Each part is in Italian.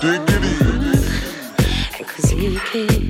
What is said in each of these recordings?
Diggity. Cause can't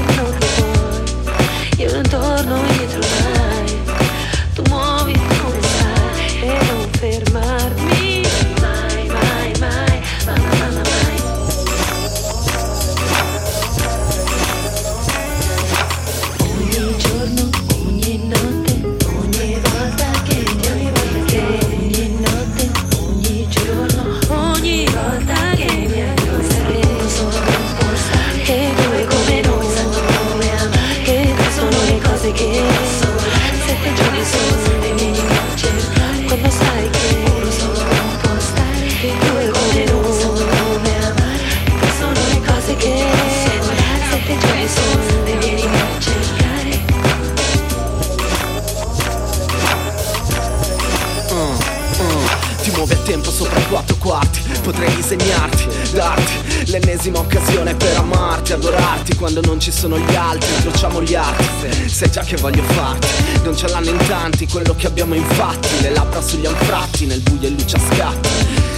Mm, mm. Ti muovi a tempo sopra quattro quarti Potrei insegnarti, darti L'ennesima occasione per amarti, adorarti Quando non ci sono gli altri, incrociamo gli altri Sai già che voglio farti Non ce l'hanno in tanti, quello che abbiamo infatti Le labbra sugli anfratti, nel buio e luce a scatti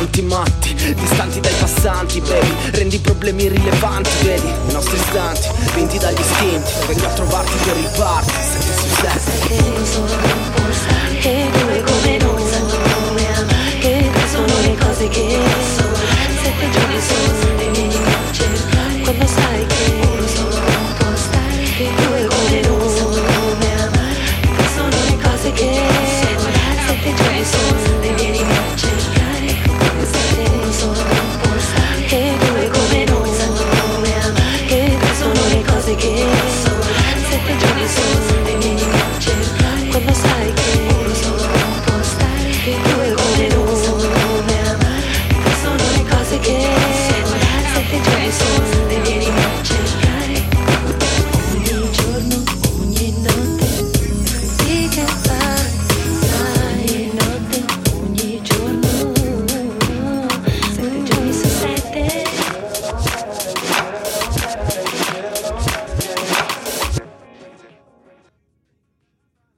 tanti matti Distanti dai passanti, baby Rendi problemi irrilevanti, vedi I nostri istanti, vinti dagli istinti Vengo a trovarti per riparti, 7 su 7